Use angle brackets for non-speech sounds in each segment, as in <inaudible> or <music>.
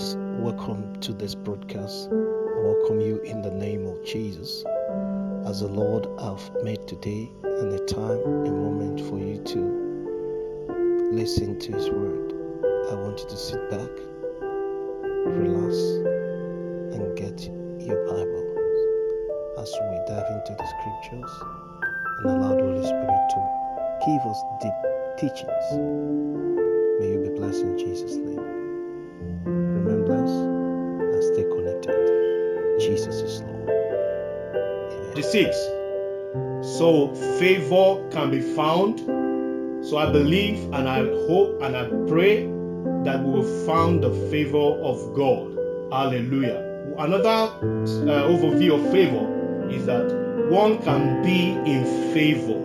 believers, welcome to this broadcast. I welcome you in the name of Jesus. As the Lord have made today and a time, a moment for you to listen to His word, I want you to sit back, relax, and get your Bible as we dive into the scriptures and allow the Holy Spirit to give us deep teachings. May you be blessed in Jesus' name. Jesus is Lord. Amen. 26. So favor can be found. So I believe and I hope and I pray that we will find the favor of God. Hallelujah. Another uh, overview of favor is that one can be in favor.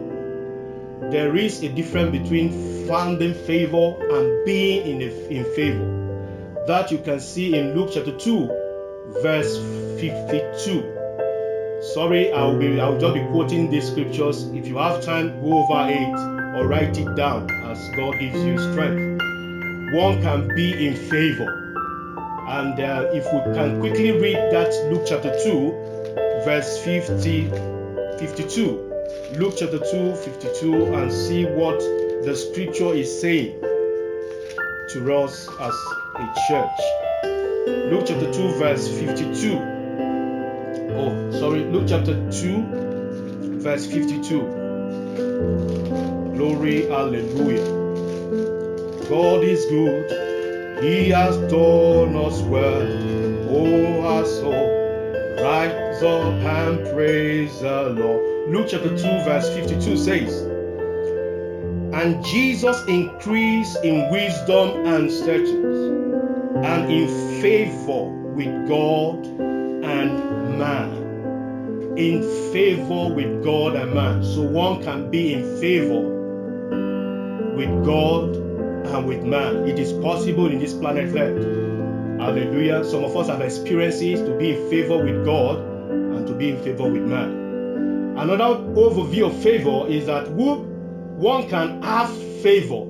There is a difference between finding favor and being in, a, in favor. That you can see in Luke chapter 2, verse 52. Sorry, I'll be I'll just be quoting these scriptures. If you have time, go over it or write it down as God gives you strength. One can be in favor. And uh, if we can quickly read that Luke chapter 2, verse 50, 52. Luke chapter 2, 52, and see what the scripture is saying to us as a church. Luke chapter 2, verse 52. Oh, sorry, Luke chapter 2, verse 52. Glory, hallelujah. God is good, He has done us well. Oh, our soul, rise up and praise the Lord. Luke chapter 2, verse 52 says, And Jesus increased in wisdom and stature, and in favor with God man in favor with God and man. So one can be in favor with God and with man. It is possible in this planet Earth. Hallelujah. Some of us have experiences to be in favor with God and to be in favor with man. Another overview of favor is that who one can have favor.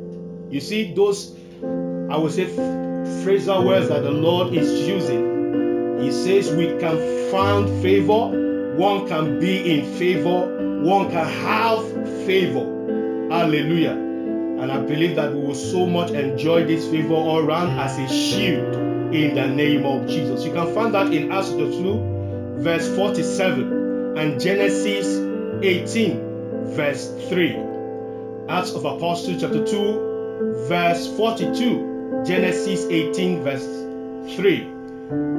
You see, those, I would say, phrasal words that the Lord is using. He says we can find favor one can be in favor, one can have favor. Hallelujah. And I believe that we will so much enjoy this favor all around as a shield in the name of Jesus. You can find that in Acts 2, verse 47, and Genesis 18, verse 3. Acts of Apostles, chapter 2, verse 42, Genesis 18, verse 3.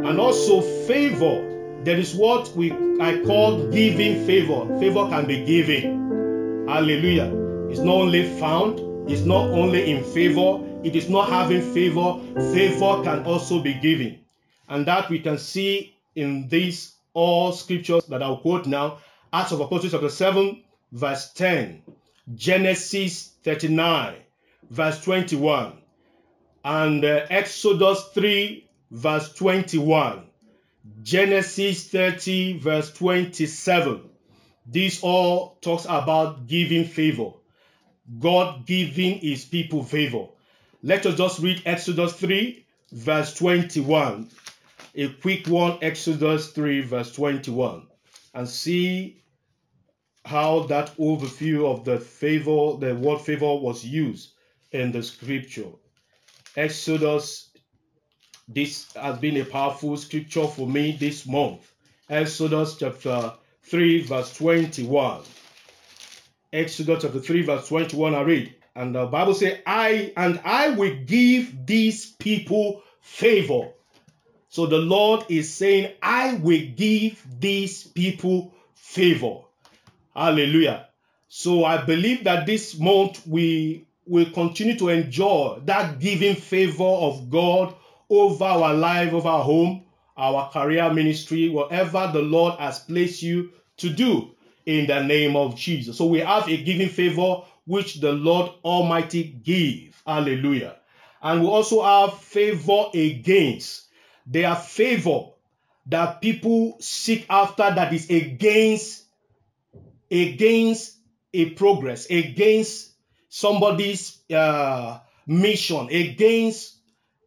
And also favor there is what we I call giving favor. Favor can be given. Hallelujah. It's not only found, it's not only in favor, it is not having favor. Favor can also be given. And that we can see in these all scriptures that I'll quote now. Acts of Apostles chapter 7, verse 10. Genesis 39, verse 21. And uh, Exodus 3, verse 21. Genesis 30, verse 27. This all talks about giving favor. God giving his people favor. Let us just read Exodus 3, verse 21. A quick one, Exodus 3, verse 21. And see how that overview of the favor, the word favor was used in the scripture. Exodus this has been a powerful scripture for me this month. Exodus chapter 3, verse 21. Exodus chapter 3, verse 21, I read. And the Bible says, I and I will give these people favor. So the Lord is saying, I will give these people favor. Hallelujah. So I believe that this month we will continue to enjoy that giving favor of God over our life, over our home, our career ministry, whatever the Lord has placed you to do in the name of Jesus. So we have a giving favor which the Lord Almighty give. Hallelujah. And we also have favor against. There are favor that people seek after that is against against a progress, against somebody's uh, mission, against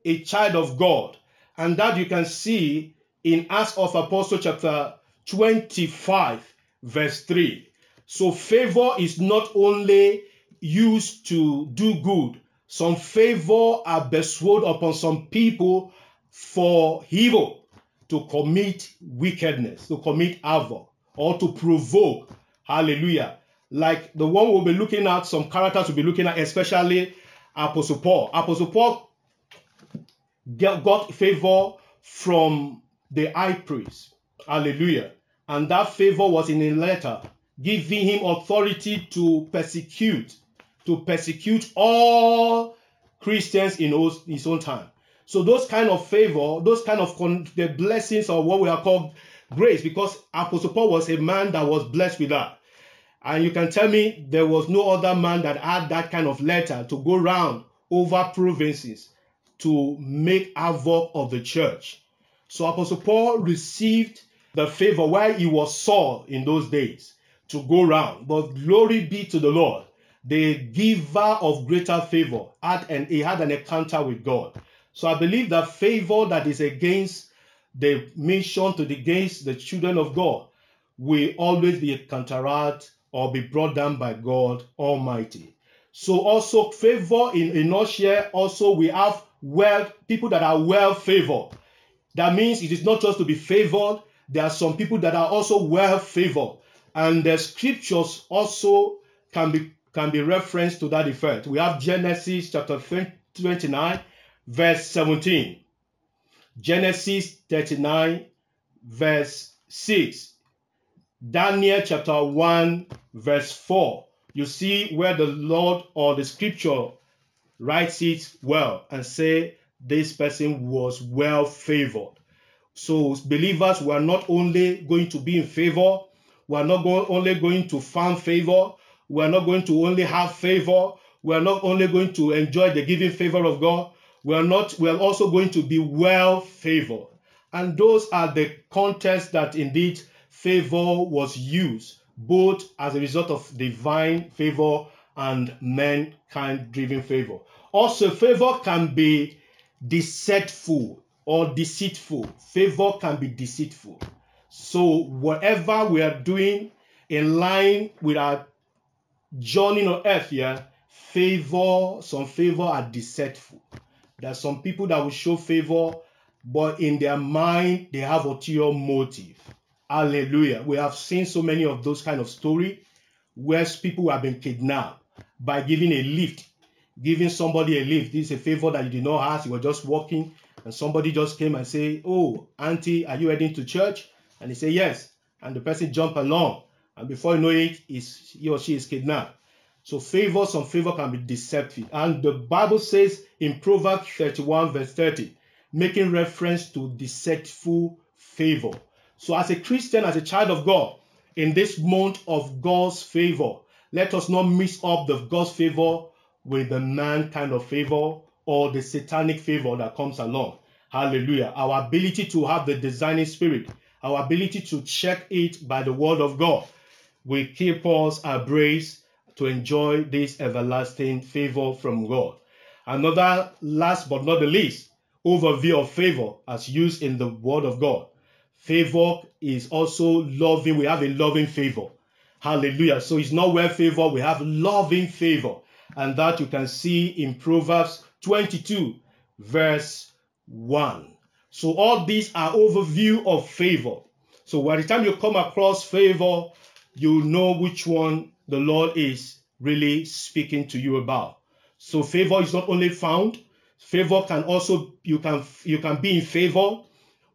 a child of God. And that you can see in Acts of Apostle chapter 25, verse 3. So favor is not only used to do good, some favor are bestowed upon some people for evil, to commit wickedness, to commit havoc, or to provoke. Hallelujah. Like the one we'll be looking at, some characters we'll be looking at, especially Apostle Paul. Apostle Paul got favor from the high priest. Hallelujah. And that favor was in a letter giving him authority to persecute, to persecute all Christians in his own time. So those kind of favor, those kind of con- the blessings of what we are called grace, because Apostle Paul was a man that was blessed with that. And you can tell me there was no other man that had that kind of letter to go around over provinces to make havoc of the church. So Apostle Paul received the favor while he was Saul in those days to go round. But glory be to the Lord, the giver of greater favor had and he had an encounter with God. So I believe that favor that is against the mission to the against the children of God will always be counteracted or be brought down by God Almighty. So also favor in, in Russia, also we have well people that are well favored. That means it is not just to be favored, there are some people that are also well favored. And the scriptures also can be can be referenced to that effect. We have Genesis chapter 29, verse 17. Genesis 39, verse 6. Daniel chapter 1, verse 4. You see where the Lord or the scripture writes it well and say this person was well favored. So believers were not only going to be in favor, we are not go- only going to find favor, we are not going to only have favor, we are not only going to enjoy the giving favor of God, we are not we are also going to be well favored. And those are the contexts that indeed favor was used, both as a result of divine favor and mankind driven favor. Also, favor can be deceitful or deceitful. Favor can be deceitful. So, whatever we are doing in line with our journey on earth here, favor, some favor are deceitful. There are some people that will show favor, but in their mind, they have a ulterior motive. Hallelujah. We have seen so many of those kind of story where people have been kidnapped by giving a lift, giving somebody a lift. This is a favor that you did not ask. You were just walking, and somebody just came and say, "Oh, auntie, are you heading to church?" And he say, "Yes." And the person jump along, and before you know it, is he or she is kidnapped. So favor, some favor can be deceptive. And the Bible says in Proverbs 31, verse 30, making reference to deceitful favor. So as a Christian, as a child of God, in this month of God's favor, let us not mix up the God's favor with the man kind of favor or the satanic favor that comes along. Hallelujah. Our ability to have the designing spirit, our ability to check it by the word of God will keep us abreast to enjoy this everlasting favor from God. Another last but not the least overview of favor as used in the word of God. Favor is also loving. We have a loving favor. Hallelujah. So it's not well favor, we have loving favor. And that you can see in Proverbs 22, verse 1. So all these are overview of favor. So by the time you come across favor, you know which one the Lord is really speaking to you about. So favor is not only found, favor can also you can you can be in favor.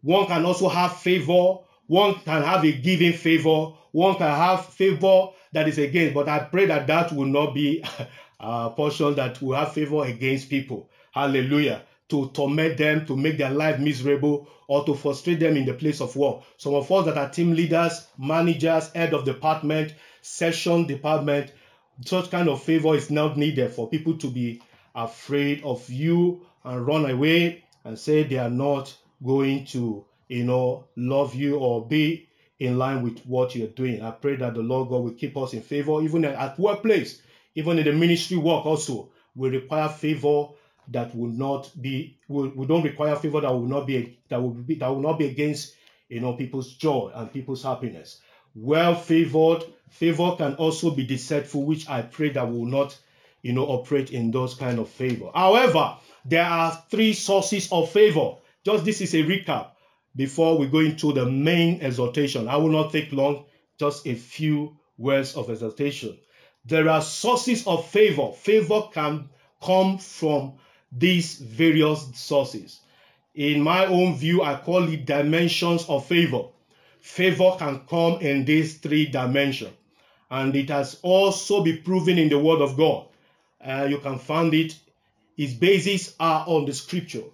One can also have favor. One can have a giving favor. One can have favor that is against. But I pray that that will not be <laughs> a portion that will have favor against people. Hallelujah. To torment them, to make their life miserable, or to frustrate them in the place of work. Some of us that are team leaders, managers, head of department, session department, such kind of favor is not needed for people to be afraid of you and run away and say they are not going to, you know, love you or be in line with what you're doing. I pray that the Lord God will keep us in favor, even at workplace, even in the ministry work also. We require favor that will not be will, we don't require favor that will not be that will be that will not be against you know people's joy and people's happiness. Well favored favor can also be deceitful, which I pray that will not you know operate in those kind of favor. However, there are three sources of favor. Just this is a recap before we go into the main exhortation. I will not take long, just a few words of exhortation. There are sources of favor. Favor can come from these various sources. In my own view, I call it dimensions of favor. Favor can come in these three dimensions, and it has also been proven in the Word of God. Uh, you can find it. Its bases are on the Scripture.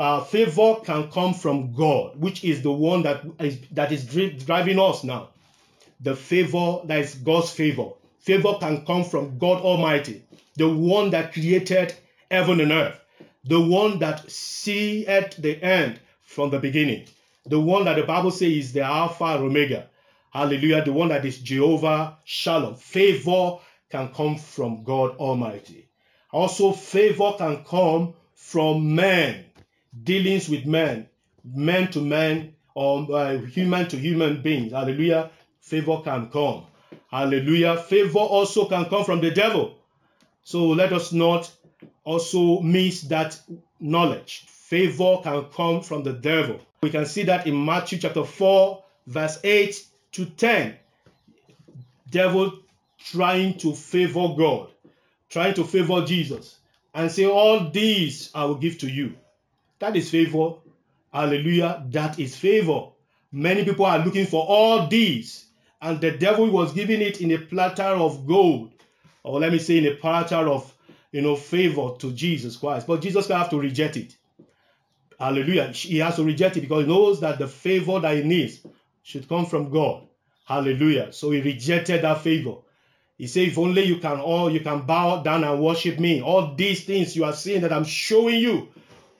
Uh, favor can come from God, which is the one that is that is driving us now. The favor that is God's favor. Favor can come from God Almighty, the one that created heaven and earth, the one that see at the end from the beginning, the one that the Bible says is the Alpha and Omega. Hallelujah. The one that is Jehovah Shalom. Favor can come from God Almighty. Also, favor can come from men, dealings with men, men to men, or uh, human to human beings. Hallelujah. Favor can come. Hallelujah. Favor also can come from the devil. So let us not also miss that knowledge. Favor can come from the devil. We can see that in Matthew chapter 4, verse 8 to 10. Devil trying to favor God, trying to favor Jesus, and say, All these I will give to you. That is favor. Hallelujah. That is favor. Many people are looking for all these, and the devil was giving it in a platter of gold, or let me say, in a platter of you know, favor to Jesus Christ. But Jesus will have to reject it. Hallelujah. He has to reject it because he knows that the favor that he needs should come from God. Hallelujah. So he rejected that favor. He said, if only you can all you can bow down and worship me. All these things you are seeing that I'm showing you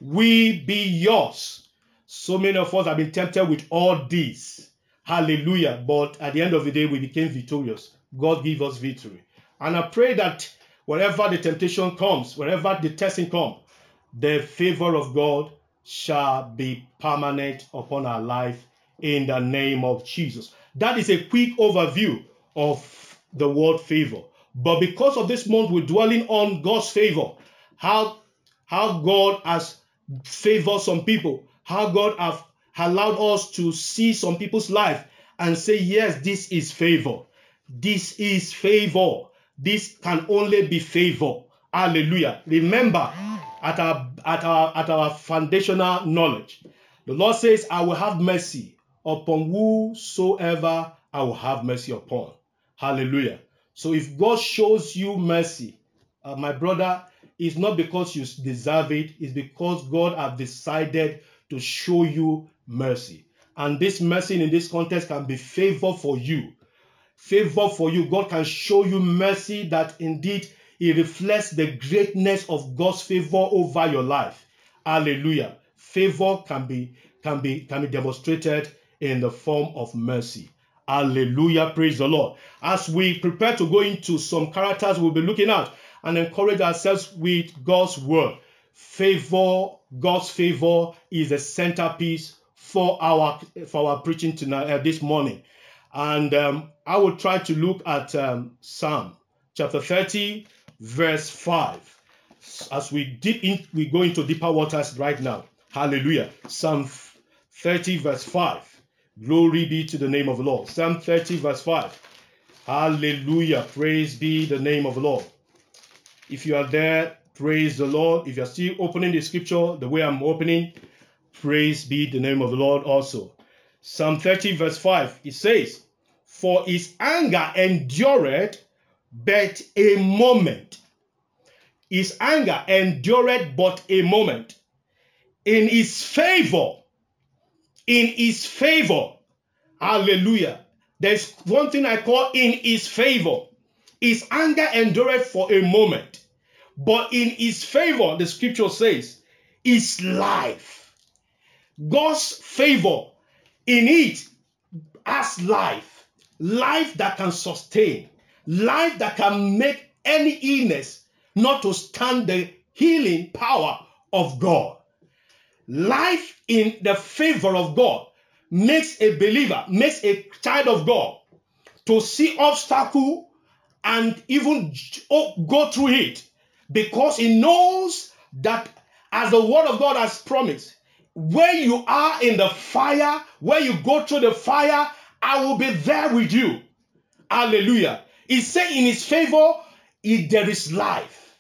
will be yours. So many of us have been tempted with all these. Hallelujah. But at the end of the day, we became victorious. God give us victory. And I pray that wherever the temptation comes, wherever the testing comes, the favor of God shall be permanent upon our life in the name of Jesus. That is a quick overview of the word favor. But because of this month, we're dwelling on God's favor, how, how God has favored some people, how God have allowed us to see some people's life and say, yes, this is favor. This is favor. This can only be favor. Hallelujah. Remember, at our at our at our foundational knowledge, the Lord says, I will have mercy upon whosoever I will have mercy upon. Hallelujah. So if God shows you mercy, uh, my brother, it's not because you deserve it, it's because God has decided to show you mercy. And this mercy in this context can be favor for you favor for you. God can show you mercy that indeed it reflects the greatness of God's favor over your life. Hallelujah. Favor can be can be can be demonstrated in the form of mercy. Hallelujah. Praise the Lord. As we prepare to go into some characters we'll be looking at and encourage ourselves with God's word. Favor, God's favor is the centerpiece for our for our preaching tonight uh, this morning. And um, I will try to look at um, Psalm chapter 30, verse 5. As we deep in, we go into deeper waters right now. Hallelujah. Psalm 30, verse 5. Glory be to the name of the Lord. Psalm 30, verse 5. Hallelujah. Praise be the name of the Lord. If you are there, praise the Lord. If you're still opening the scripture the way I'm opening, praise be the name of the Lord also. Psalm 30, verse 5, it says, For his anger endured but a moment. His anger endured but a moment. In his favor, in his favor, hallelujah. There's one thing I call in his favor. His anger endured for a moment, but in his favor, the scripture says, is life. God's favor in it as life, life that can sustain, life that can make any illness not to stand the healing power of God. Life in the favor of God makes a believer, makes a child of God to see obstacle and even oh, go through it because he knows that as the word of God has promised, where you are in the fire, where you go through the fire, I will be there with you. Hallelujah. He said in his favor, if there is life.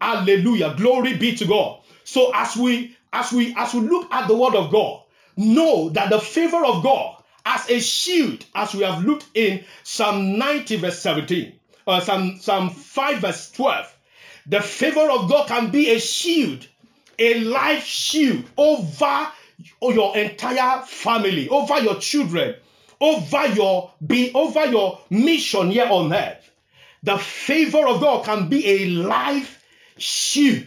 Hallelujah. Glory be to God. So as we as we as we look at the word of God, know that the favor of God as a shield, as we have looked in Psalm 90, verse 17, or Psalm, Psalm 5, verse 12, the favor of God can be a shield, a life shield over your entire family, over your children, over your be over your mission here on earth. The favor of God can be a life shield.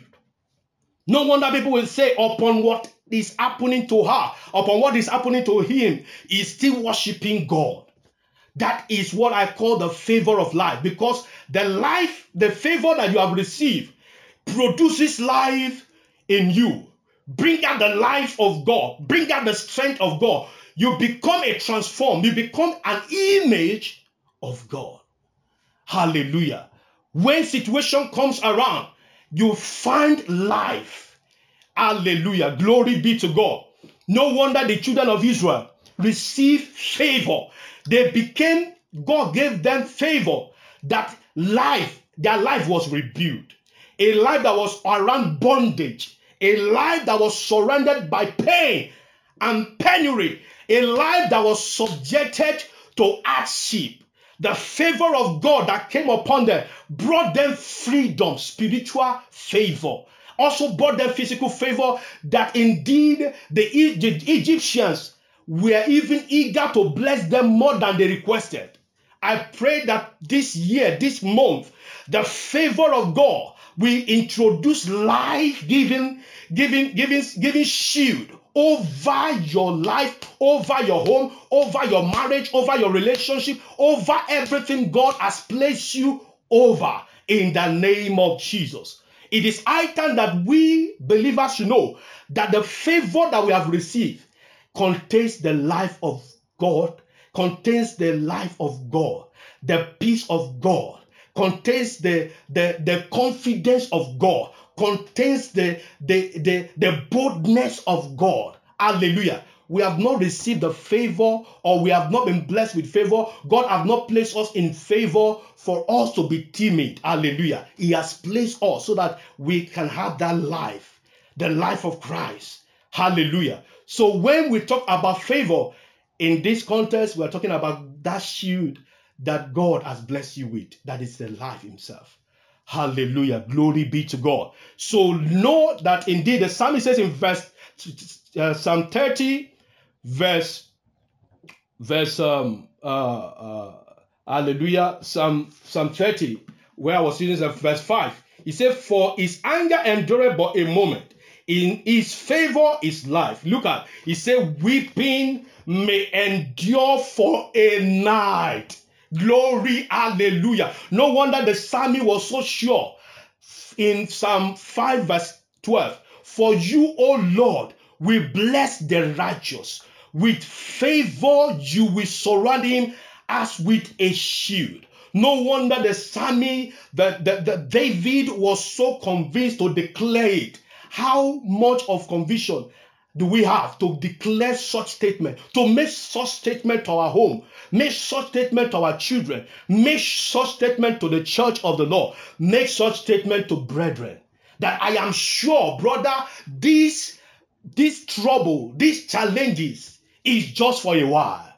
No wonder people will say, upon what is happening to her, upon what is happening to him, is still worshiping God. That is what I call the favor of life because the life, the favor that you have received produces life in you. Bring out the life of God, bring out the strength of God. You become a transform, you become an image of God. Hallelujah. When situation comes around, you find life. Hallelujah. Glory be to God. No wonder the children of Israel received favor. They became, God gave them favor that life, their life was rebuilt. A life that was around bondage, a life that was surrounded by pain and penury, a life that was subjected to hardship. The favor of God that came upon them brought them freedom, spiritual favor. Also brought them physical favor that indeed the, the Egyptians were even eager to bless them more than they requested. I pray that this year, this month, the favor of God will introduce life giving, giving, giving, giving shield over your life, over your home, over your marriage, over your relationship, over everything God has placed you over in the name of Jesus. It is high time that we believers should know that the favor that we have received contains the life of God, contains the life of God, the peace of God, contains the, the, the confidence of God, contains the, the, the, the boldness of God. Hallelujah. We have not received the favor or we have not been blessed with favor. God has not placed us in favor for us to be timid. Hallelujah. He has placed us so that we can have that life, the life of Christ. Hallelujah. So when we talk about favor in this context, we're talking about that shield that God has blessed you with. That is the life Himself. Hallelujah. Glory be to God. So know that indeed the psalmist says in verse uh, Psalm 30, verse verse um uh, uh hallelujah Psalm Psalm 30, where I was reading verse 5. He said, For his anger endureth but a moment. In his favor is life. Look at he said, Weeping may endure for a night Glory, hallelujah. No wonder the psalmist was so sure in Psalm 5, verse 12. For you, O Lord, will bless the righteous. With favor, you will surround him as with a shield. No wonder the psalmist, that the, the David was so convinced to declare it. How much of conviction do we have to declare such statement, to make such statement to our home, make such statement to our children, make such statement to the church of the Lord, make such statement to brethren. That I am sure, brother, this, this trouble, these challenges is just for a while.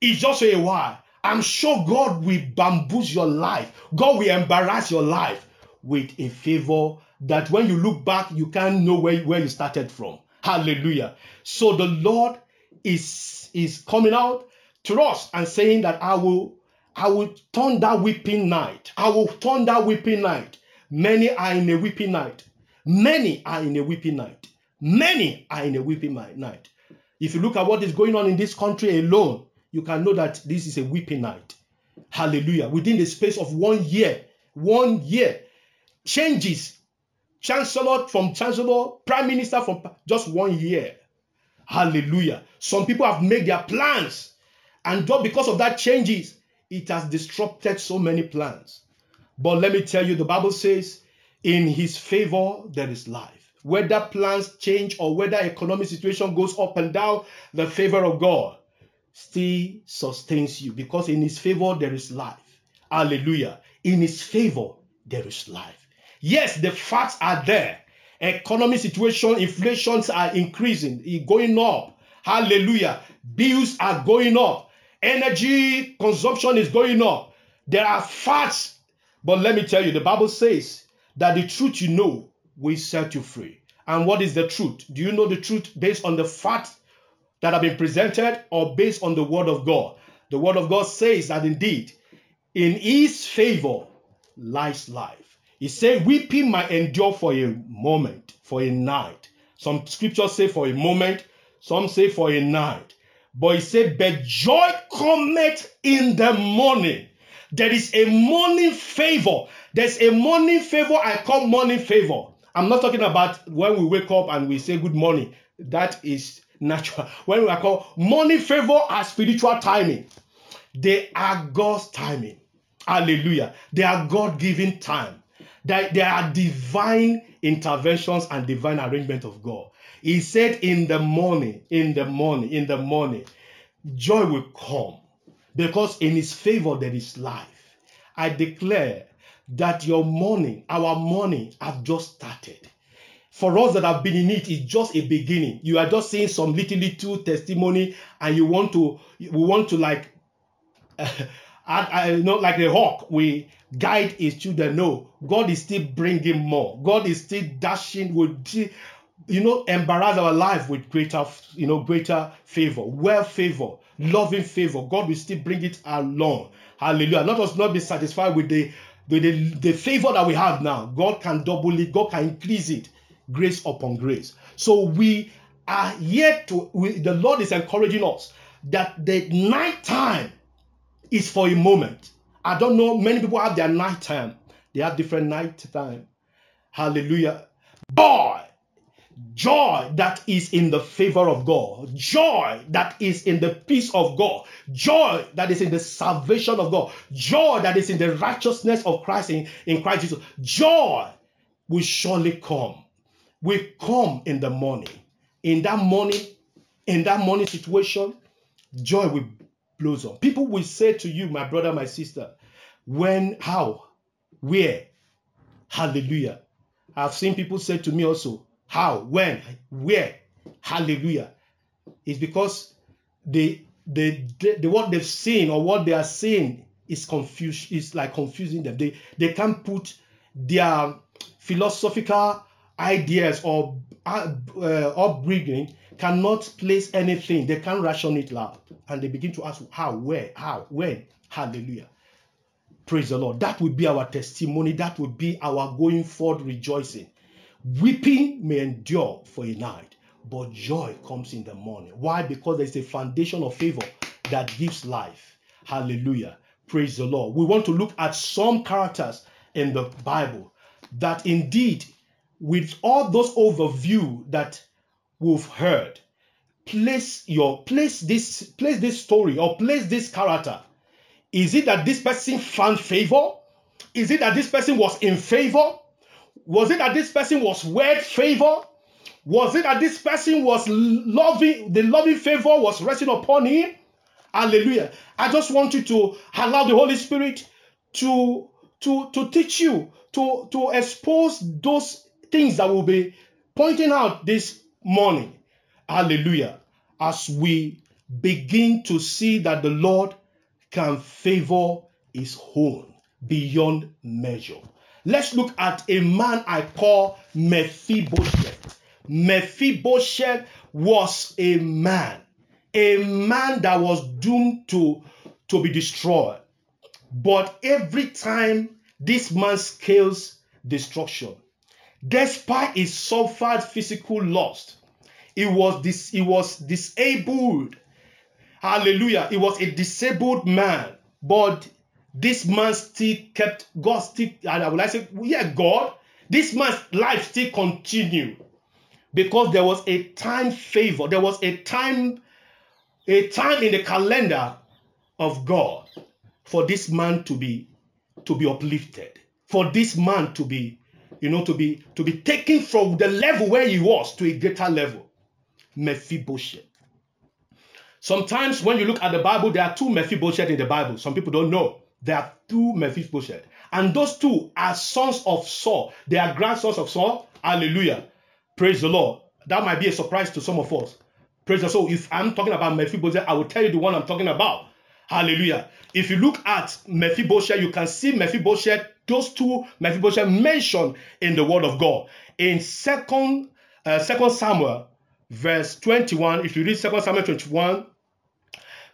It's just for a while. I'm sure God will bamboozle your life. God will embarrass your life with a favor that when you look back, you can't know where, where you started from. Hallelujah. So the Lord is, is coming out to us and saying that I will, I will turn that weeping night. I will turn that weeping night. Many are in a weeping night. Many are in a weeping night. Many are in a weeping night. If you look at what is going on in this country alone, you can know that this is a weeping night. Hallelujah. Within the space of one year, one year, changes chancellor from chancellor, prime minister from just one year. Hallelujah. Some people have made their plans, and because of that changes, it has disrupted so many plans. But let me tell you, the Bible says, in his favor there is life. Whether plans change or whether economic situation goes up and down, the favor of God still sustains you because in his favor there is life. Hallelujah. In his favor there is life. Yes, the facts are there. Economic situation, inflations are increasing, going up. Hallelujah. Bills are going up. Energy consumption is going up. There are facts. But let me tell you, the Bible says that the truth you know will set you free. And what is the truth? Do you know the truth based on the facts that have been presented or based on the word of God? The word of God says that indeed, in his favor lies life. He said, Weeping might endure for a moment, for a night. Some scriptures say for a moment, some say for a night. But he said, But joy cometh in the morning. There is a morning favor. There's a morning favor I call morning favor. I'm not talking about when we wake up and we say good morning. That is natural. <laughs> When we called morning favor are spiritual timing. They are God's timing. Hallelujah. They are God given time. They, there are divine interventions and divine arrangement of God. He said, In the morning, in the morning, in the morning, joy will come because in His favor there is life. I declare that your morning, our morning, have just started. For us that have been in it, it's just a beginning. You are just seeing some little little testimony, and you want to, we want to like <laughs> I, I know like the hawk, we guide his children. No, God is still bringing more. God is still dashing with, you know, embarrass our life with greater, you know, greater favor, well favor, loving favor. God will still bring it along. Hallelujah. Let us not be satisfied with the, with the, the favor that we have now. God can double it. God can increase it. Grace upon grace. So we are yet to, we, the Lord is encouraging us that the night time is for a moment. I don't know, many people have their night time. They have different night time. Hallelujah. Joy. Joy that is in the favor of God. Joy that is in the peace of God. Joy that is in the salvation of God. Joy that is in the righteousness of Christ in, in Christ Jesus. Joy will surely come. Will come in the morning. In that morning, in that morning situation, joy will People will say to you, my brother, my sister, when, how, where, hallelujah. I've seen people say to me also, how, when, where, hallelujah. It's because they, they, they, the what they've seen or what they are saying is confused, is like confusing them. They, they can't put their philosophical ideas or uh, upbringing cannot place anything. They can't ration it loud. And they begin to ask, how, where, how, when? Hallelujah. Praise the Lord. That will be our testimony. That will be our going forward rejoicing. Weeping may endure for a night, but joy comes in the morning. Why? Because there's a foundation of favor that gives life. Hallelujah. Praise the Lord. We want to look at some characters in the Bible that indeed, with all those overview that we've heard. Place your place this place this story or place this character. Is it that this person found favor? Is it that this person was in favor? Was it that this person was word favor? Was it that this person was loving, the loving favor was resting upon him? Hallelujah. I just want you to allow the Holy Spirit to, to, to teach you, to, to expose those things that will be pointing out this morning. Hallelujah. As we begin to see that the Lord can favor his own beyond measure. Let's look at a man I call Mephibosheth. Mephibosheth was a man, a man that was doomed to, to be destroyed. But every time this man scales destruction, Despite his suffered physical loss, he was dis- he was disabled. Hallelujah. He was a disabled man, but this man still kept God still, I would like to say, yeah, God, this man's life still continued because there was a time favor. There was a time, a time in the calendar of God for this man to be to be uplifted, for this man to be, you know, to be to be taken from the level where he was to a greater level. Mephibosheth. Sometimes when you look at the Bible, there are two Mephibosheth in the Bible. Some people don't know. There are two Mephibosheth. And those two are sons of Saul. They are grandsons of Saul. Hallelujah. Praise the Lord. That might be a surprise to some of us. Praise the Lord. So If I'm talking about Mephibosheth, I will tell you the one I'm talking about. Hallelujah. If you look at Mephibosheth, you can see Mephibosheth, those two Mephibosheth mentioned in the Word of God. In second, uh, second Samuel, verse 21, if you read Second Samuel 21,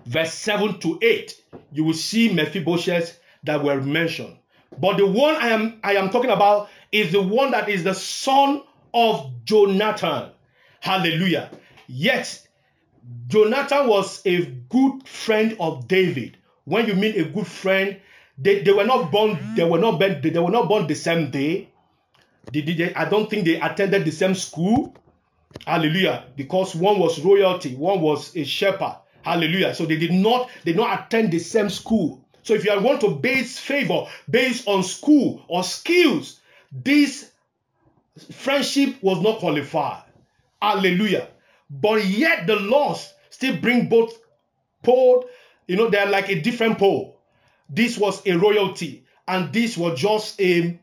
verse 7 to 8, you will see Mephibosheth that were mentioned. But the one I am I am talking about is the one that is the son of Jonathan. Hallelujah. Yet Jonathan was a good friend of David. When you mean a good friend, they, they were not born, they were not born, they were not born the same day. They, they, I don't think they attended the same school. Hallelujah. Because one was royalty, one was a shepherd. Hallelujah. So they did not, they did not attend the same school. So if you want to base favor based on school or skills, this friendship was not qualified. Hallelujah. But yet the laws still bring both pole, you know, they're like a different pole. This was a royalty, and this was just a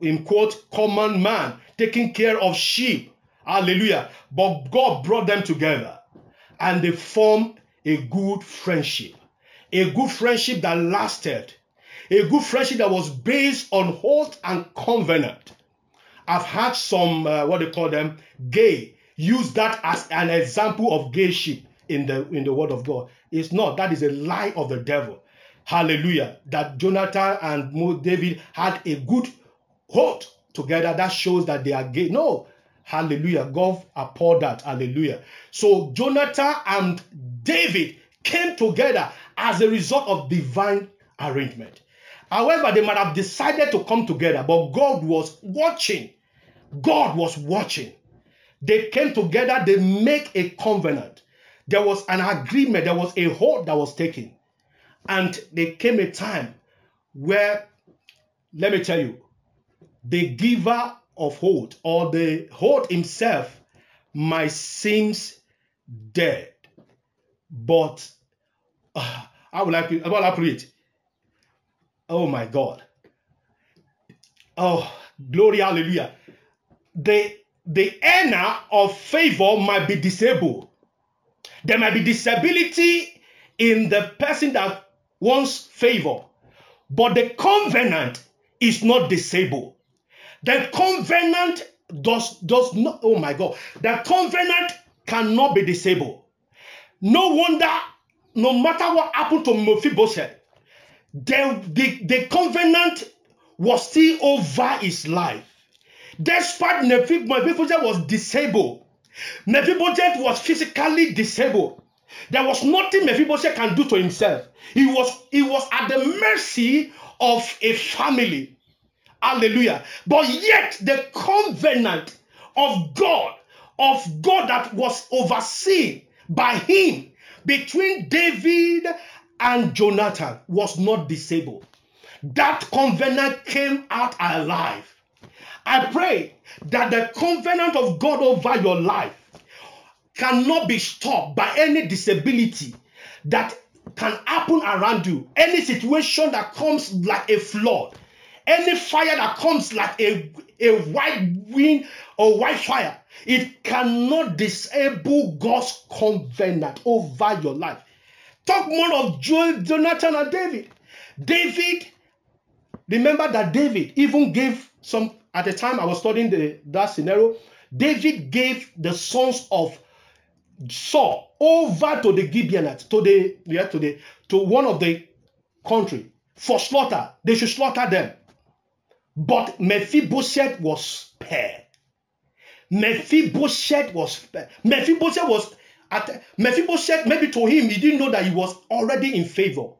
in quote common man taking care of sheep. Hallelujah. But God brought them together and they formed a good friendship. A good friendship that lasted. A good friendship that was based on oath and covenant. I've had some, uh, what they call them, gay, use that as an example of gayship in the in the word of God. It's not. That is a lie of the devil. Hallelujah. That Jonathan and David had a good hold together. That shows that they are gay. No. Hallelujah. God abhorred that. Hallelujah. So Jonathan and David came together as a result of divine arrangement. However, they might have decided to come together, but God was watching. God was watching. They came together, they make a covenant. There was an agreement, there was a hold that was taken. And there came a time where, let me tell you, the giver of hold or the hold himself might seems dead. But uh, I would like to, I would like to read. Oh my God. Oh, glory, hallelujah. The the earner of favor might be disabled. There might be disability in the person that wants favor, but the covenant is not disabled. The covenant does does not. Oh my God! The covenant cannot be disabled. No wonder, no matter what happened to Mephibosheth, the, the, the covenant was still over his life. Despite Mephibosheth was disabled, Mephibosheth was physically disabled. There was nothing Mephibosheth can do to himself. He was, he was at the mercy of a family. Hallelujah. But yet the covenant of God, of God that was overseen by him between David and Jonathan was not disabled. That covenant came out alive. I pray that the covenant of God over your life cannot be stopped by any disability that can happen around you, any situation that comes like a flood, any fire that comes like a, a white wind or white fire, it cannot disable God's covenant over your life. Talk more of Joel, Jonathan and David. David, remember that David even gave some, at the time I was studying the, that scenario, David gave the sons of Saul over to the Gibeonites, to the, yeah, to the, to one of the country for slaughter. They should slaughter them. But Mephibosheth was spared. Mephibosheth was spared. Mephibosheth was at Mephibosheth, maybe to him, he didn't know that he was already in favor.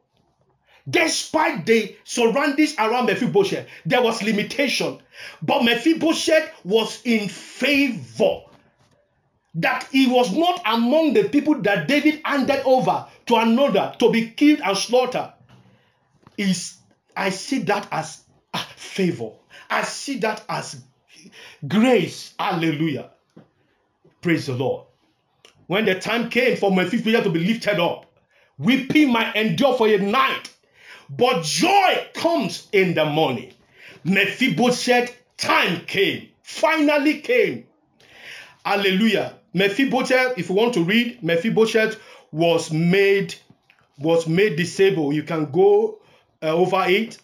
Despite the surroundings around Mephibosheth, there was limitation. But Mephibosheth was in favor. That he was not among the people that David handed over to another to be killed and slaughtered. Is I see that as ah, favor. I see that as grace. Hallelujah. Praise the Lord. When the time came for Mephibosheth to be lifted up, weeping might endure for a night, but joy comes in the morning. Mephibosheth time came, finally came. Hallelujah. Mephibosheth, if you want to read, Mephibosheth was made was made disabled. You can go uh, over it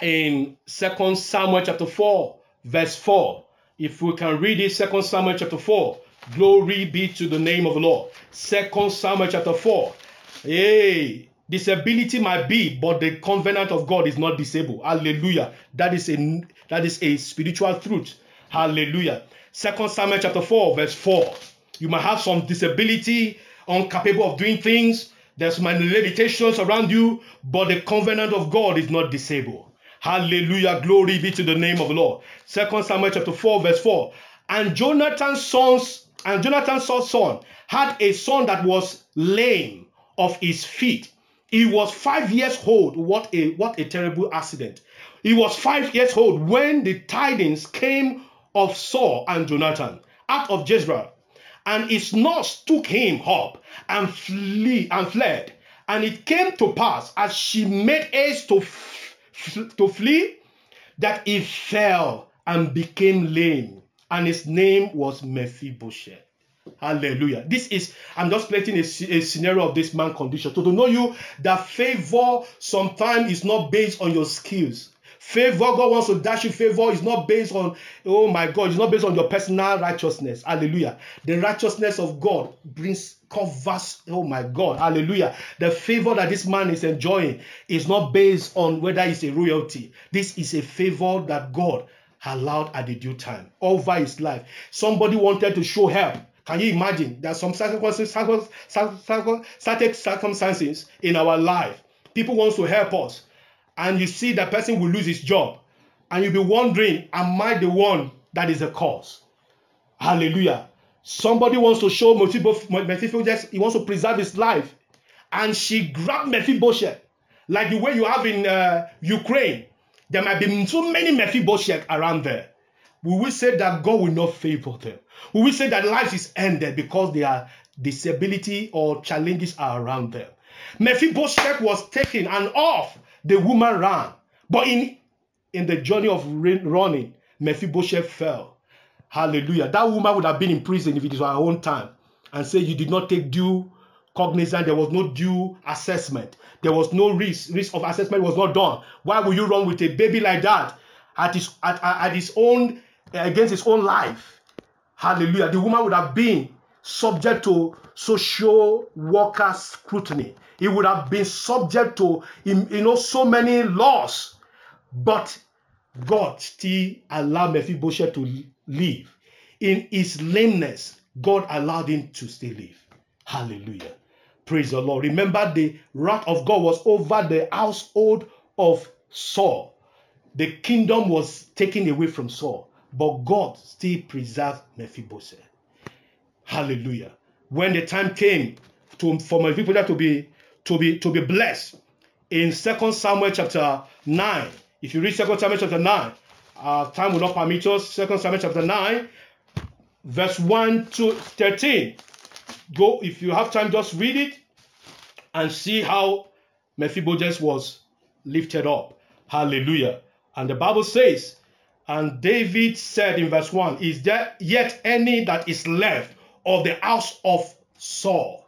in Second Samuel chapter 4, verse 4. If we can read it, Second Samuel chapter 4. Glory be to the name of the Lord. Second Samuel chapter 4. Hey, disability might be, but the covenant of God is not disabled. Hallelujah. That is a that is a spiritual truth. Hallelujah. Second Samuel chapter 4, verse 4. You might have some disability, incapable of doing things. There's many limitations around you, but the covenant of God is not disabled. Hallelujah. Glory be to the name of the Lord. Second Samuel chapter 4, verse 4. And Jonathan's sons, and Jonathan's son had a son that was lame of his feet. He was five years old. What a what a terrible accident. He was five years old when the tidings came of Saul and Jonathan out of Jezreel. And his nurse took him up and flee and fled. And it came to pass as she made haste to, f- to flee that he fell and became lame. And his name was Mephibosheth. Hallelujah. This is, I'm just painting a, a scenario of this man condition. So to know you that favor sometimes is not based on your skills. Favor, God wants to dash you favor, is not based on, oh my God, it's not based on your personal righteousness. Hallelujah. The righteousness of God brings, covers, oh my God, hallelujah. The favor that this man is enjoying is not based on whether he's a royalty. This is a favor that God allowed at the due time over his life. Somebody wanted to show help. Can you imagine? There are some certain circumstances in our life. People want to help us and you see that person will lose his job. And you'll be wondering am i the one that is the cause? Hallelujah. Somebody wants to show mephibosheth he wants to preserve his life. And she grabbed mephibosheth. Like the way you have in uh, ukraine there might be so many mephibosheth around there. We will say that god will not favor them. We will say that life is ended because their disability or challenges are around them. Mephibosheth was taken and off the woman ran. But in, in the journey of running, Mephibosheth fell. Hallelujah. That woman would have been in prison if it was her own time and say you did not take due cognizance. There was no due assessment. There was no risk. Risk of assessment was not done. Why would you run with a baby like that at his at, at his own against his own life? Hallelujah. The woman would have been subject to social worker scrutiny. He would have been subject to you know so many laws. But god still allowed mephibosheth to live. In his lameness god allowed him to still live. Hallelujah. Praise the lord. Remember the wrath of god was over the household of saul. The kingdom was taken away from saul but god still preserved mephibosheth hallelujah when the time came to, for mephibosheth to be to be to be blessed in Second Samuel chapter 9. If you read Second Samuel chapter 9, uh, time will not permit us. Second Samuel chapter 9, verse 1 to 13. Go, if you have time, just read it and see how Mephibosheth was lifted up. Hallelujah. And the Bible says, and David said in verse 1, Is there yet any that is left of the house of Saul?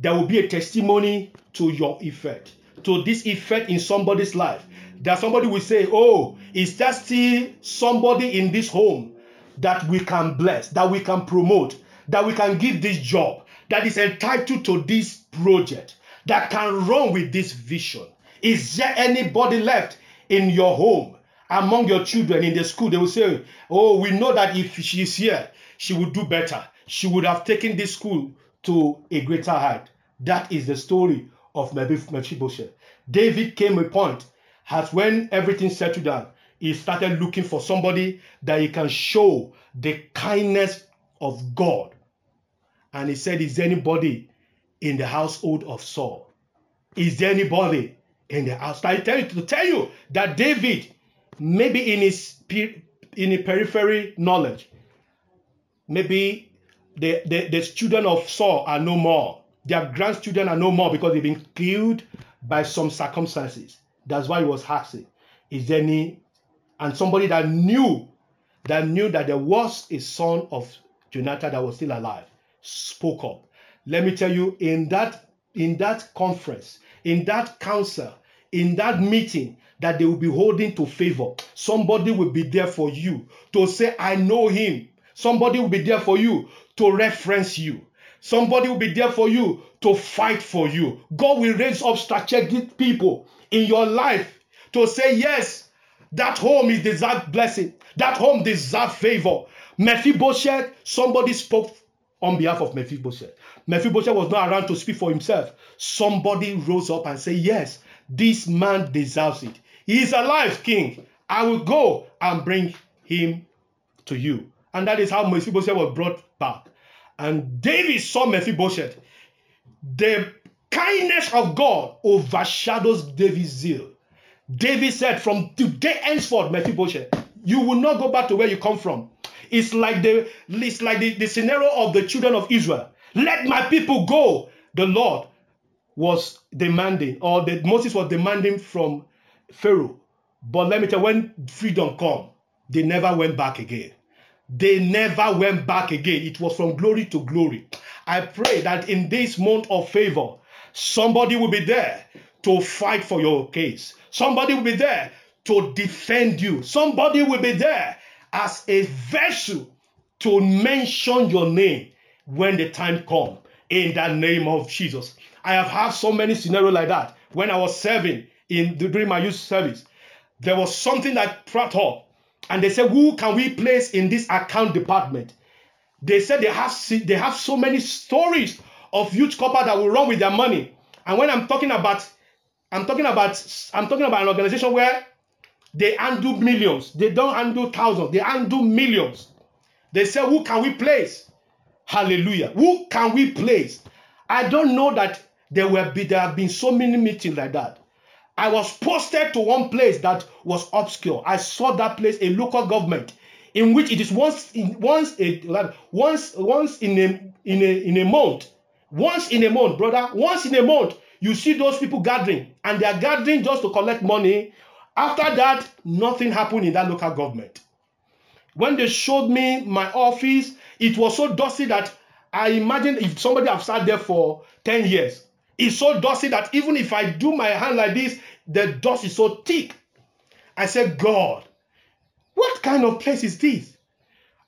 there will be a testimony to your effect, to this effect in somebody's life. That somebody will say, Oh, is there still somebody in this home that we can bless, that we can promote, that we can give this job, that is entitled to this project, that can run with this vision? Is there anybody left in your home, among your children in the school? They will say, Oh, we know that if she's here, she would do better. She would have taken this school to a greater height. That is the story of Mephibosheth. David came a point as when everything settled down, he started looking for somebody that he can show the kindness of God. And he said, Is anybody in the household of Saul? Is there anybody in the house? I tell you to tell you that David, maybe in his in a periphery knowledge, maybe the, the, the children of Saul are no more. Their grandchildren are no more because they've been killed by some circumstances. That's why he was asking, is there any and somebody that knew that knew that there was a son of Jonathan that was still alive spoke up. Let me tell you, in that in that conference, in that council, in that meeting that they will be holding to favor, somebody will be there for you to say, I know him. Somebody will be there for you to reference you. Somebody will be there for you to fight for you. God will raise up strategic people in your life to say, Yes, that home is deserved blessing. That home deserves favor. Mephibosheth, somebody spoke on behalf of Mephibosheth. Mephibosheth was not around to speak for himself. Somebody rose up and said, Yes, this man deserves it. He is alive, king. I will go and bring him to you. And that is how Mephibosheth was brought back. And David saw Mephibosheth. The kindness of God overshadows David's zeal. David said, From today henceforth, Mephibosheth, you will not go back to where you come from. It's like the it's like the, the scenario of the children of Israel. Let my people go. The Lord was demanding, or that Moses was demanding from Pharaoh. But let me tell you, when freedom come, they never went back again. They never went back again. It was from glory to glory. I pray that in this month of favor, somebody will be there to fight for your case. Somebody will be there to defend you. Somebody will be there as a vessel to mention your name when the time comes in the name of Jesus. I have had so many scenarios like that. When I was serving in during my youth service, there was something that brought up, and they said, "Who can we place in this account department?" They said they have they have so many stories of youth couple that will run with their money. And when I'm talking about, I'm talking about, I'm talking about an organization where they undo millions. They don't undo thousands. They undo millions. They say, Who can we place? Hallelujah. Who can we place? I don't know that there will be there have been so many meetings like that. I was posted to one place that was obscure. I saw that place, a local government, in which it is once in once a once once in a in a in a month, once in a month, brother, once in a month, you see those people gathering, and they are gathering just to collect money after that, nothing happened in that local government. When they showed me my office, it was so dusty that I imagine if somebody have sat there for 10 years, it's so dusty that even if I do my hand like this, the dust is so thick. I said, God, what kind of place is this?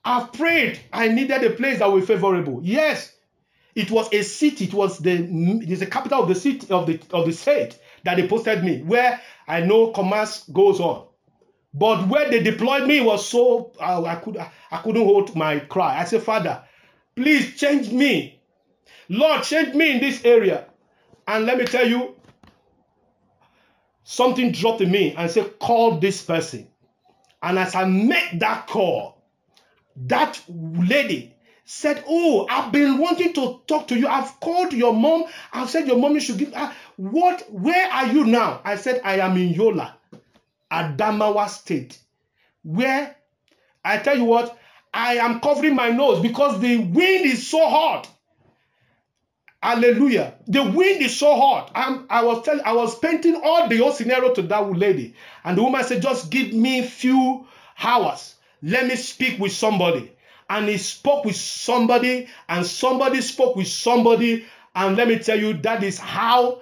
I've prayed. I needed a place that was favorable. Yes, it was a city. It was the it is the capital of the city of the of the state that they posted me, where I know commerce goes on. But where they deployed me was so uh, I could I couldn't hold my cry. I said, Father, please change me. Lord, change me in this area. And let me tell you, something dropped in me and said, call this person. And as I make that call, that lady said, Oh, I've been wanting to talk to you. I've called your mom. I've said your mommy should give. Uh, what? Where are you now? I said, I am in Yola, Adamawa State. Where? I tell you what, I am covering my nose because the wind is so hot. Hallelujah. The wind is so hot. I'm, I was telling, I was painting all the whole scenario to that lady. And the woman said, just give me few hours. Let me speak with somebody and he spoke with somebody, and somebody spoke with somebody. And let me tell you, that is how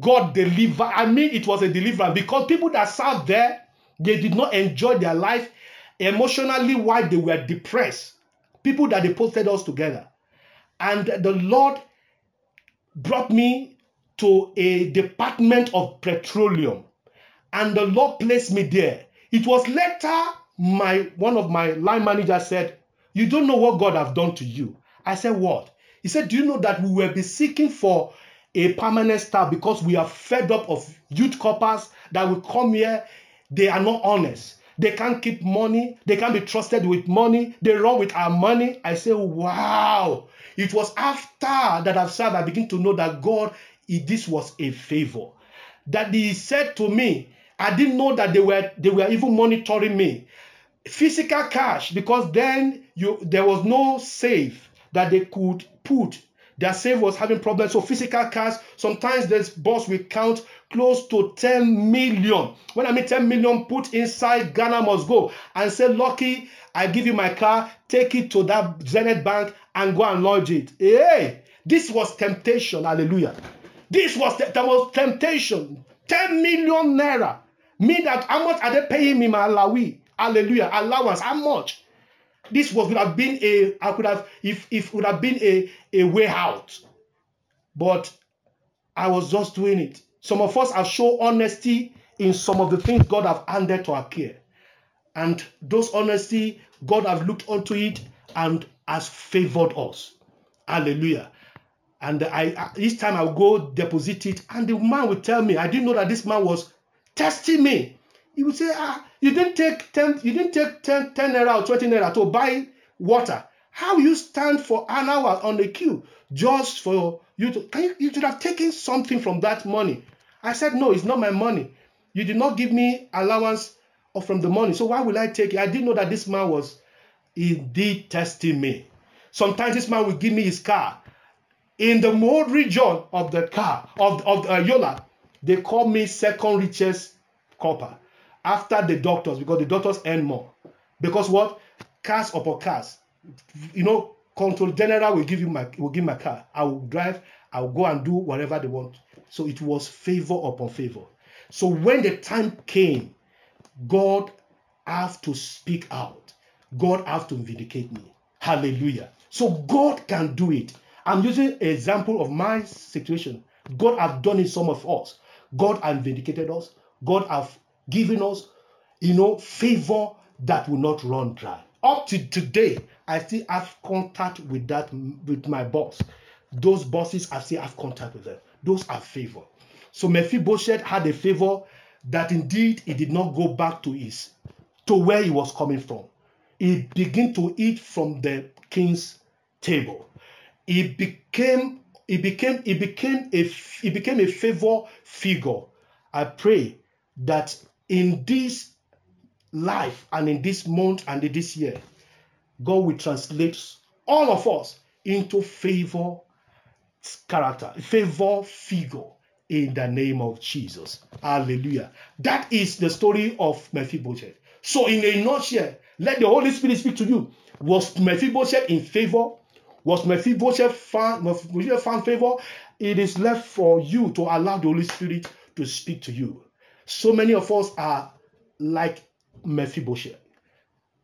God delivered. I mean, it was a deliverance because people that sat there, they did not enjoy their life emotionally while they were depressed. People that they posted us together. And the Lord brought me to a department of petroleum. And the Lord placed me there. It was later my one of my line managers said, You don't know what God have done to you. I said, What? He said, Do you know that we will be seeking for a permanent staff because we are fed up of youth corpers that will come here. They are not honest. They can't keep money. They can't be trusted with money. They run with our money. I say, wow. It was after that I've served, I begin to know that God, this was a favor. That He said to me, I didn't know that they were they were even monitoring me. Physical cash, because then you there was no safe that they could put their safe was having problems. So physical cash, sometimes this boss will count close to 10 million. When I mean 10 million, put inside Ghana must go and say, Lucky, I give you my car, take it to that Zenith Bank and go and lodge it. Hey, this was temptation. Hallelujah. This was that was temptation. 10 million naira. Mean that how much are they paying me, my Alawi? Hallelujah. Allowance. How much? This was would have been a I could have if if would have been a, a way out. But I was just doing it. Some of us have shown honesty in some of the things God have handed to our care. And those honesty, God have looked onto it and has favored us. Hallelujah. And I each time I will go deposit it, and the man will tell me, I didn't know that this man was testing me. He would say, ah, you didn't take 10, you didn't take 10, 10 naira or 20 naira to buy water. How you stand for an hour on the queue just for you to can you, you should have taken something from that money. I said, No, it's not my money. You did not give me allowance or from the money. So why will I take it? I didn't know that this man was indeed testing me. Sometimes this man will give me his car. In the mode region of the car, of, of uh, Yola, they call me second richest corper after the doctors because the doctors earn more. Because what? Cars upon cars. You know, control general will give you my will give my car. I will drive, I will go and do whatever they want. So it was favor upon favor. So when the time came, God have to speak out. God have to vindicate me. Hallelujah. So God can do it. I'm using an example of my situation. God have done it some of us. God have vindicated us. God have giving us, you know, favor that will not run dry. Up to today, I still have contact with that with my boss. Those bosses, I still have contact with them. Those are favor. So Mephibosheth had a favor that indeed he did not go back to his to where he was coming from. He began to eat from the king's table. He became he became he became a he became a favor figure. I pray that in this life and in this month and in this year, God will translate all of us into favor character, favor figure in the name of Jesus. Hallelujah. That is the story of Mephibosheth. So, in a nutshell, let the Holy Spirit speak to you. Was Mephibosheth in favor? Was Mephibosheth found, Mephibosheth found favor? It is left for you to allow the Holy Spirit to speak to you. So many of us are like Mephibosheth.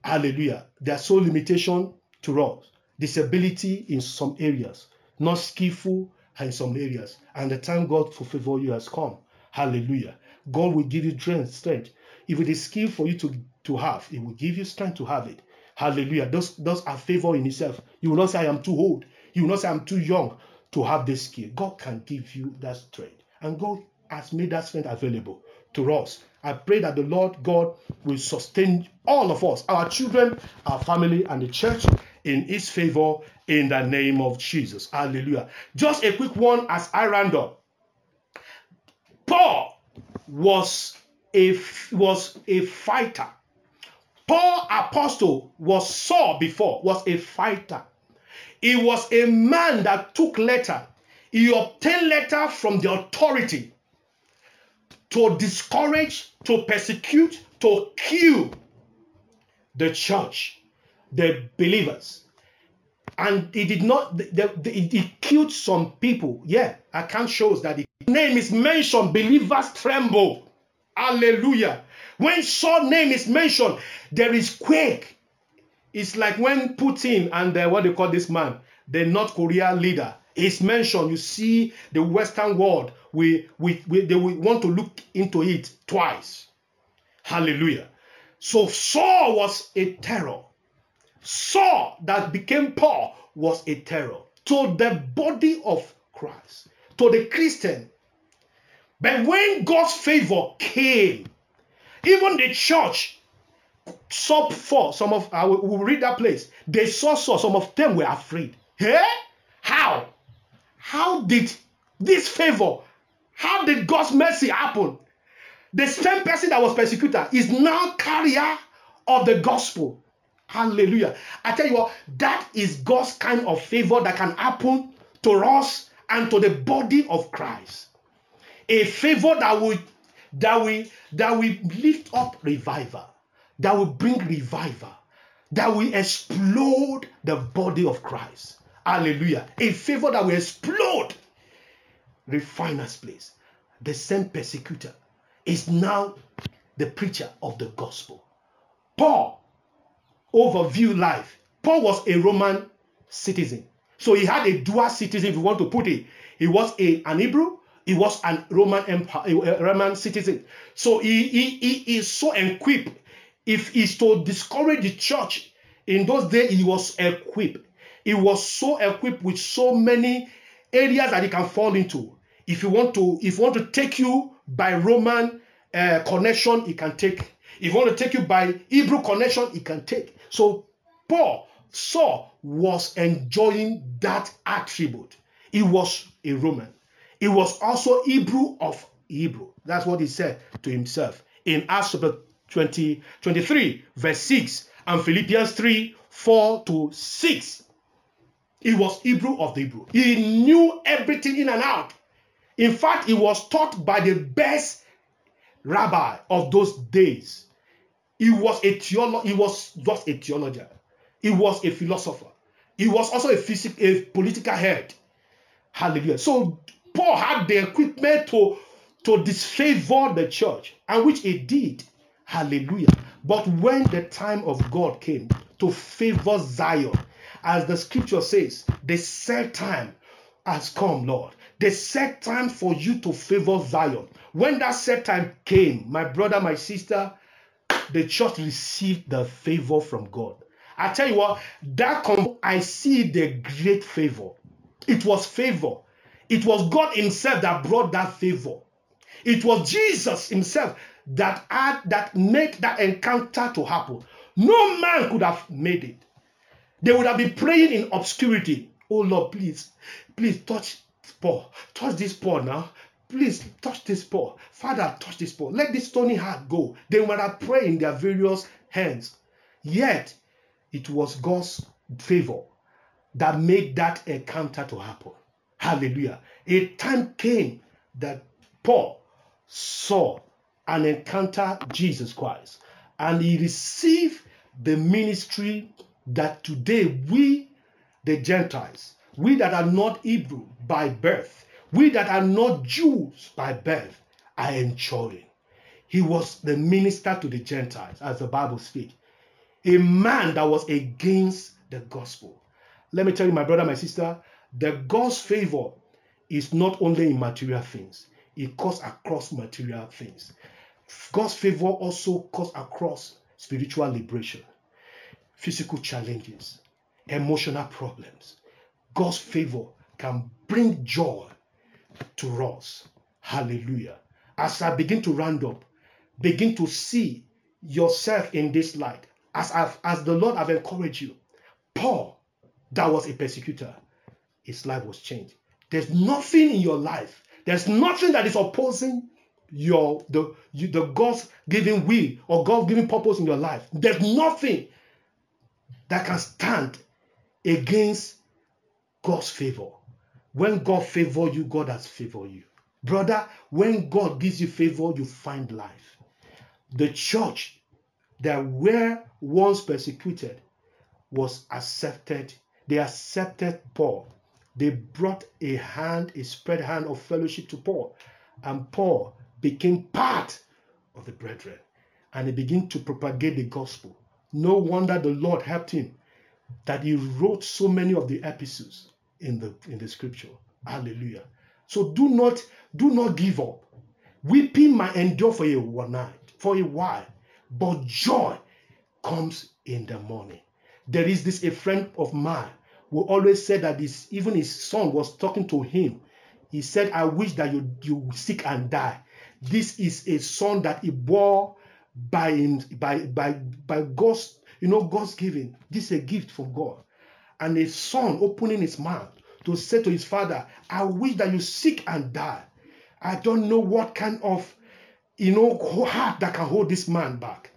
Hallelujah. There's so limitation to us, disability in some areas, not skillful in some areas. And the time God for favor you has come. Hallelujah. God will give you strength. If it is skill for you to, to have, He will give you strength to have it. Hallelujah. Those, those are favor in itself. You will not say, I am too old. You will not say, I'm too young to have this skill. God can give you that strength. And God has made that strength available to us. I pray that the Lord God will sustain all of us, our children, our family, and the church in His favor in the name of Jesus. Hallelujah. Just a quick one as I round up. Paul was a was a fighter. Paul apostle was Saul before was a fighter. He was a man that took letter. He obtained letter from the authority to discourage, to persecute, to kill the church, the believers. And he did not, he killed some people. Yeah, account shows that the name is mentioned, believers tremble. Hallelujah. When Saul name is mentioned, there is quake. It's like when Putin and the, what they call this man, the North Korea leader, is mentioned. You see the Western world we, we, we, they want to look into it twice. Hallelujah. So Saul was a terror. Saul that became Paul was a terror to the body of Christ, to the Christian. But when God's favor came, even the church saw for some of I will, will read that place. They saw so some of them were afraid. Eh? How? How did this favor? How did God's mercy happen? The same person that was persecutor is now carrier of the gospel. Hallelujah. I tell you what, that is God's kind of favor that can happen to us and to the body of Christ. A favor that will that will that will lift up revival, that will bring revival, that will explode the body of Christ. Hallelujah. A favor that will explode refiner's place. The same persecutor is now the preacher of the gospel. Paul overview life. Paul was a Roman citizen. So he had a dual citizen, if you want to put it. He was a, an Hebrew, he was an Roman empire, a Roman citizen. So he, he, he is so equipped. If he's to discourage the church, in those days he was equipped. He was so equipped with so many areas that he can fall into. If you want to, if you want to take you by Roman uh, connection, he can take. If you want to take you by Hebrew connection, he can take. So Paul, Saul was enjoying that attribute. He was a Roman. He was also Hebrew of Hebrew. That's what he said to himself in Acts chapter 20, 23, verse 6, and Philippians 3, 4 to 6. He was Hebrew of the Hebrew. He knew everything in and out. In fact, he was taught by the best rabbi of those days. He was a theolo- he was just a theologian. He was a philosopher. He was also a, physic- a political head. Hallelujah. So Paul had the equipment to, to disfavor the church, and which he did. Hallelujah. But when the time of God came to favor Zion, as the scripture says, the set time has come, Lord. The set time for you to favor Zion. When that set time came, my brother, my sister, the church received the favor from God. I tell you what, that I see the great favor. It was favor. It was God Himself that brought that favor. It was Jesus Himself that had that made that encounter to happen. No man could have made it. They would have been praying in obscurity. Oh Lord, please, please touch Paul. Touch this Paul now. Please touch this Paul. Father, touch this Paul. Let this stony heart go. They might have prayed in their various hands. Yet, it was God's favor that made that encounter to happen. Hallelujah. A time came that Paul saw and encountered Jesus Christ, and he received the ministry that today we, the Gentiles, we that are not Hebrew by birth, we that are not Jews by birth, are enjoying. He was the minister to the Gentiles, as the Bible speaks. A man that was against the gospel. Let me tell you, my brother, my sister, the God's favor is not only in material things, it goes across material things. God's favor also goes across spiritual liberation, physical challenges, emotional problems. God's favor can bring joy to us. Hallelujah. As I begin to round up, begin to see yourself in this light. As, I've, as the Lord have encouraged you, Paul, that was a persecutor, his life was changed. There's nothing in your life, there's nothing that is opposing your the you, the God's given will or God's given purpose in your life. There's nothing that can stand against God's favor. When God favor you, God has favored you. Brother, when God gives you favor, you find life. The church that were once persecuted was accepted. They accepted Paul. They brought a hand, a spread hand of fellowship to Paul. And Paul became part of the brethren. And he began to propagate the gospel. No wonder the Lord helped him that he wrote so many of the epistles in the in the scripture. Hallelujah. So do not do not give up. Weeping might endure for a one night, for a while, but joy comes in the morning. There is this a friend of mine who always said that this even his son was talking to him. He said, I wish that you, you sick and die. This is a son that he bore by him, by, by, by God's, you know, God's giving. This is a gift from God. And a son opening his mouth to say to his father, I wish that you sick and die. I don't know what kind of, you know, heart that can hold this man back.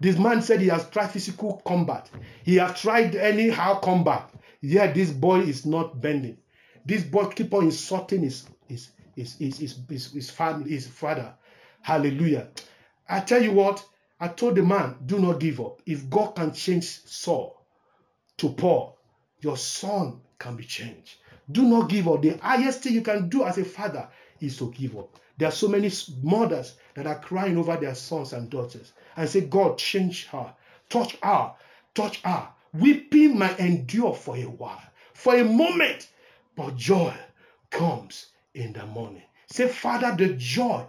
This man said he has tried physical combat. He has tried anyhow combat. Yet this boy is not bending. This boy keep on insulting his his his his his, his, his family, his father. Hallelujah. I tell you what, I told the man, do not give up. If God can change Saul to Paul, your son can be changed. Do not give up. The highest thing you can do as a father is to give up. There are so many mothers that are crying over their sons and daughters and say, God, change her, touch her, touch her. Weeping might endure for a while, for a moment, but joy comes in the morning. Say, Father, the joy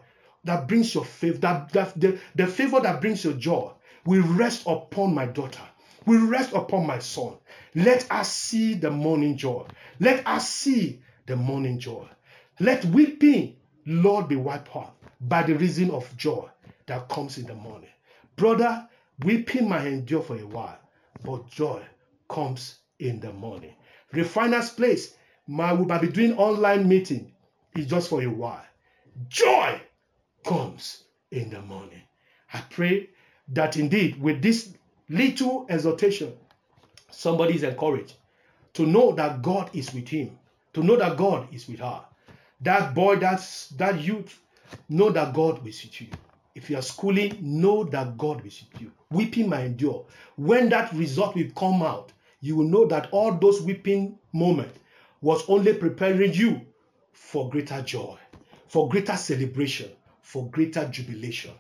that brings your favor, that, that the, the favor that brings your joy will rest upon my daughter, will rest upon my son. Let us see the morning joy. Let us see the morning joy. Let weeping, Lord, be wiped off by the reason of joy that comes in the morning. Brother, weeping might endure for a while, but joy comes in the morning. Refiner's place, my will be doing online meeting is just for a while. Joy comes in the morning. I pray that indeed with this little exhortation, somebody is encouraged to know that God is with him, to know that God is with her. That boy, that's that youth, know that God is with you. If you are schooling, know that God is with you. Weeping might endure. When that result will come out, you will know that all those weeping moments was only preparing you for greater joy, for greater celebration, for greater jubilation.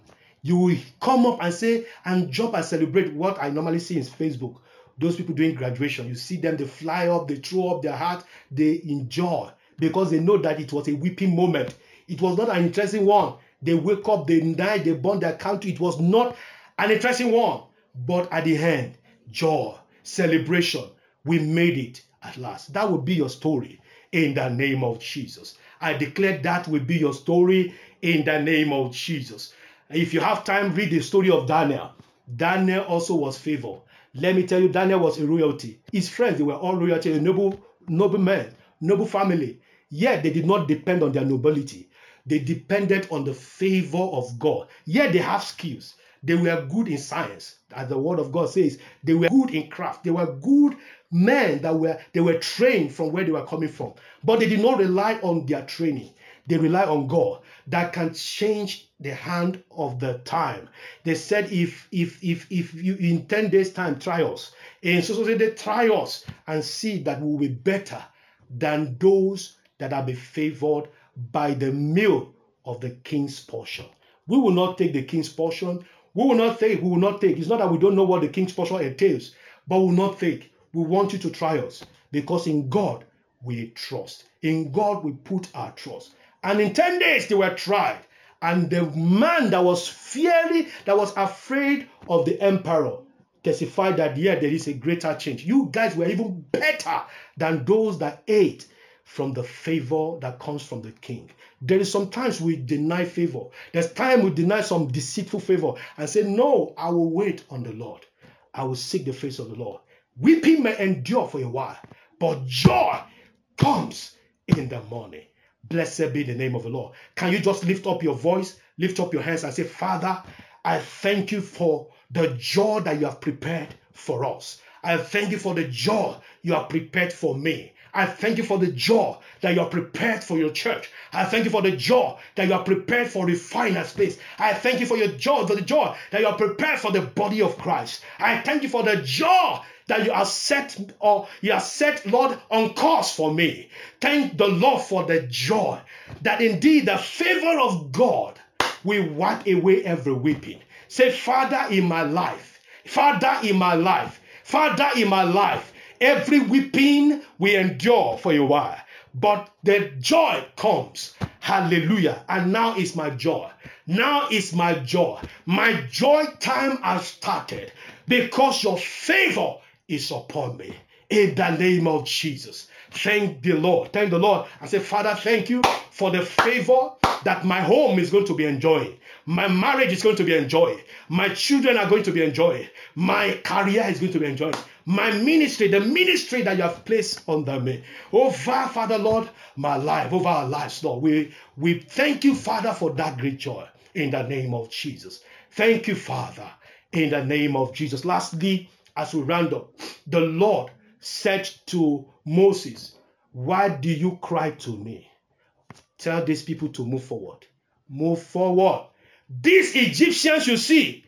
You will come up and say, and jump and celebrate what I normally see in Facebook. Those people doing graduation, you see them, they fly up, they throw up their heart, they enjoy because they know that it was a weeping moment. It was not an interesting one. They wake up, they die, they burn their country. It was not an interesting one. But at the end, joy, celebration, we made it at last. That will be your story in the name of Jesus. I declare that will be your story in the name of Jesus. If you have time, read the story of Daniel. Daniel also was favored. Let me tell you, Daniel was a royalty. His friends, they were all royalty, noble, noble men, noble family. Yet they did not depend on their nobility. They depended on the favor of God. Yet they have skills. They were good in science, as the word of God says. They were good in craft. They were good men that were they were trained from where they were coming from. But they did not rely on their training. They rely on God that can change the hand of the time. They said, if if if if you in 10 days' time try us, and so, so they try us and see that we will be better than those that been favored by the meal of the king's portion. We will not take the king's portion. We will not take, we will not take. It's not that we don't know what the king's portion entails, but we will not take. We want you to try us because in God we trust. In God we put our trust. And in 10 days they were tried. And the man that was fearing, that was afraid of the emperor, testified that, yeah, there is a greater change. You guys were even better than those that ate from the favor that comes from the king. There is sometimes we deny favor. There's time we deny some deceitful favor and say, No, I will wait on the Lord. I will seek the face of the Lord. Weeping may endure for a while, but joy comes in the morning. Blessed be the name of the Lord. Can you just lift up your voice, lift up your hands, and say, Father, I thank you for the joy that you have prepared for us. I thank you for the joy you have prepared for me. I thank you for the joy that you are prepared for your church. I thank you for the joy that you are prepared for refiner's place. I thank you for your joy, for the joy that you are prepared for the body of Christ. I thank you for the joy that you are set or you are set, Lord, on course for me. Thank the Lord for the joy that indeed the favor of God will wipe away every weeping. Say, Father, in my life, Father, in my life, Father, in my life, every weeping we endure for a while, but the joy comes. Hallelujah. And now is my joy. Now is my joy. My joy time has started because your favor is upon me. in the name of Jesus. Thank the Lord. Thank the Lord. I say, Father, thank you for the favor that my home is going to be enjoying. My marriage is going to be enjoyed. My children are going to be enjoyed. My career is going to be enjoyed. My ministry, the ministry that you have placed under me. Over, Father, Lord, my life, over our lives, Lord. We, we thank you, Father, for that great joy in the name of Jesus. Thank you, Father, in the name of Jesus. Lastly, as we round up, the Lord said to Moses, Why do you cry to me? Tell these people to move forward. Move forward. These Egyptians you see,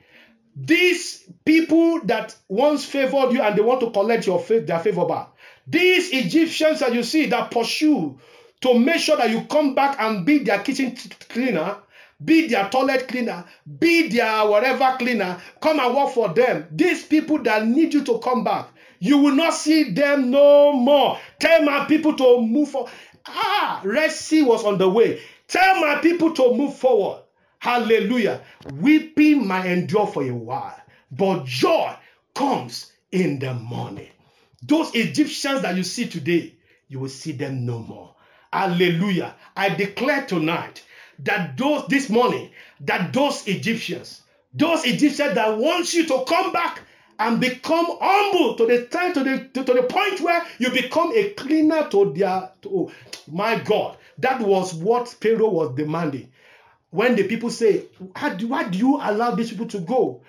these people that once favored you and they want to collect your faith, their favor back. These Egyptians that you see that pursue to make sure that you come back and be their kitchen cleaner, be their toilet cleaner, be their whatever cleaner, come and work for them. These people that need you to come back, you will not see them no more. Tell my people to move forward. Ah, Red Sea was on the way. Tell my people to move forward. Hallelujah. Weeping might endure for a while, but joy comes in the morning. Those Egyptians that you see today, you will see them no more. Hallelujah. I declare tonight that those this morning, that those Egyptians, those Egyptians that want you to come back and become humble to the time to the to, to, the point where you become a cleaner to their to, oh, my God. That was what Pharaoh was demanding when the people say, How do, why do you allow these people to go?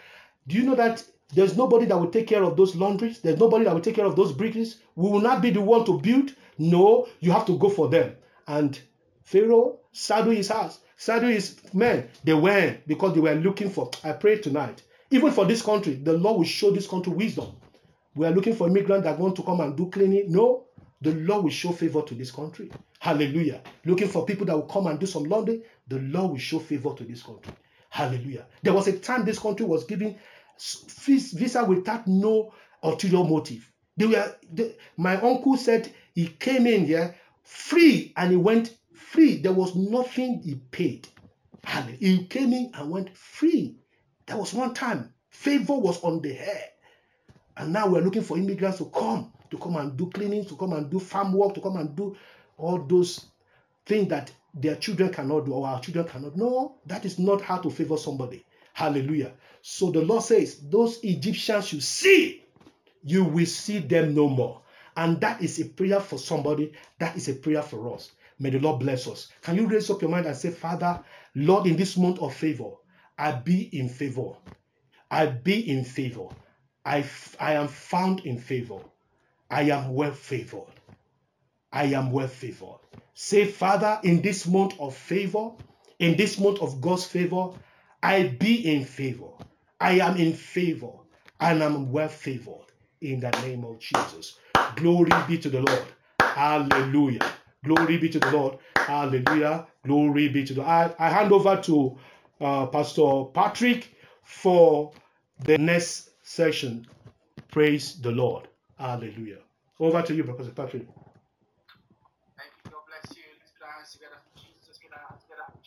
Do you know that there's nobody that will take care of those laundries? There's nobody that will take care of those bricks. We will not be the one to build. No, you have to go for them. And Pharaoh saddled his house, saddled his men. They went because they were looking for. I pray tonight, even for this country, the Lord will show this country wisdom. We are looking for immigrants that want to come and do cleaning. No, the Lord will show favor to this country. Hallelujah. Looking for people that will come and do some laundry, the Lord will show favor to this country. Hallelujah. There was a time this country was giving visa without no ulterior motive. They were they, my uncle said he came in here free and he went free. There was nothing he paid. And He came in and went free. There was one time favor was on the head. And now we're looking for immigrants to come to come and do cleaning, to come and do farm work, to come and do all those things that their children cannot do or our children cannot. No, that is not how to favor somebody. Hallelujah. So the Lord says, those Egyptians you see, you will see them no more. And that is a prayer for somebody. That is a prayer for us. May the Lord bless us. Can you raise up your mind and say, Father, Lord, in this month of favor, I be in favor. I be in favor. I, I am found in favor. I am well favored. I am well favored. Say, Father, in this month of favor, in this month of God's favor, I be in favor. I am in favor and I'm well favored in the name of Jesus. Glory be to the Lord. Hallelujah. Glory be to the Lord. Hallelujah. Glory be to the. I, I hand over to uh, Pastor Patrick for the next session. Praise the Lord. Hallelujah. Over to you, Professor Patrick.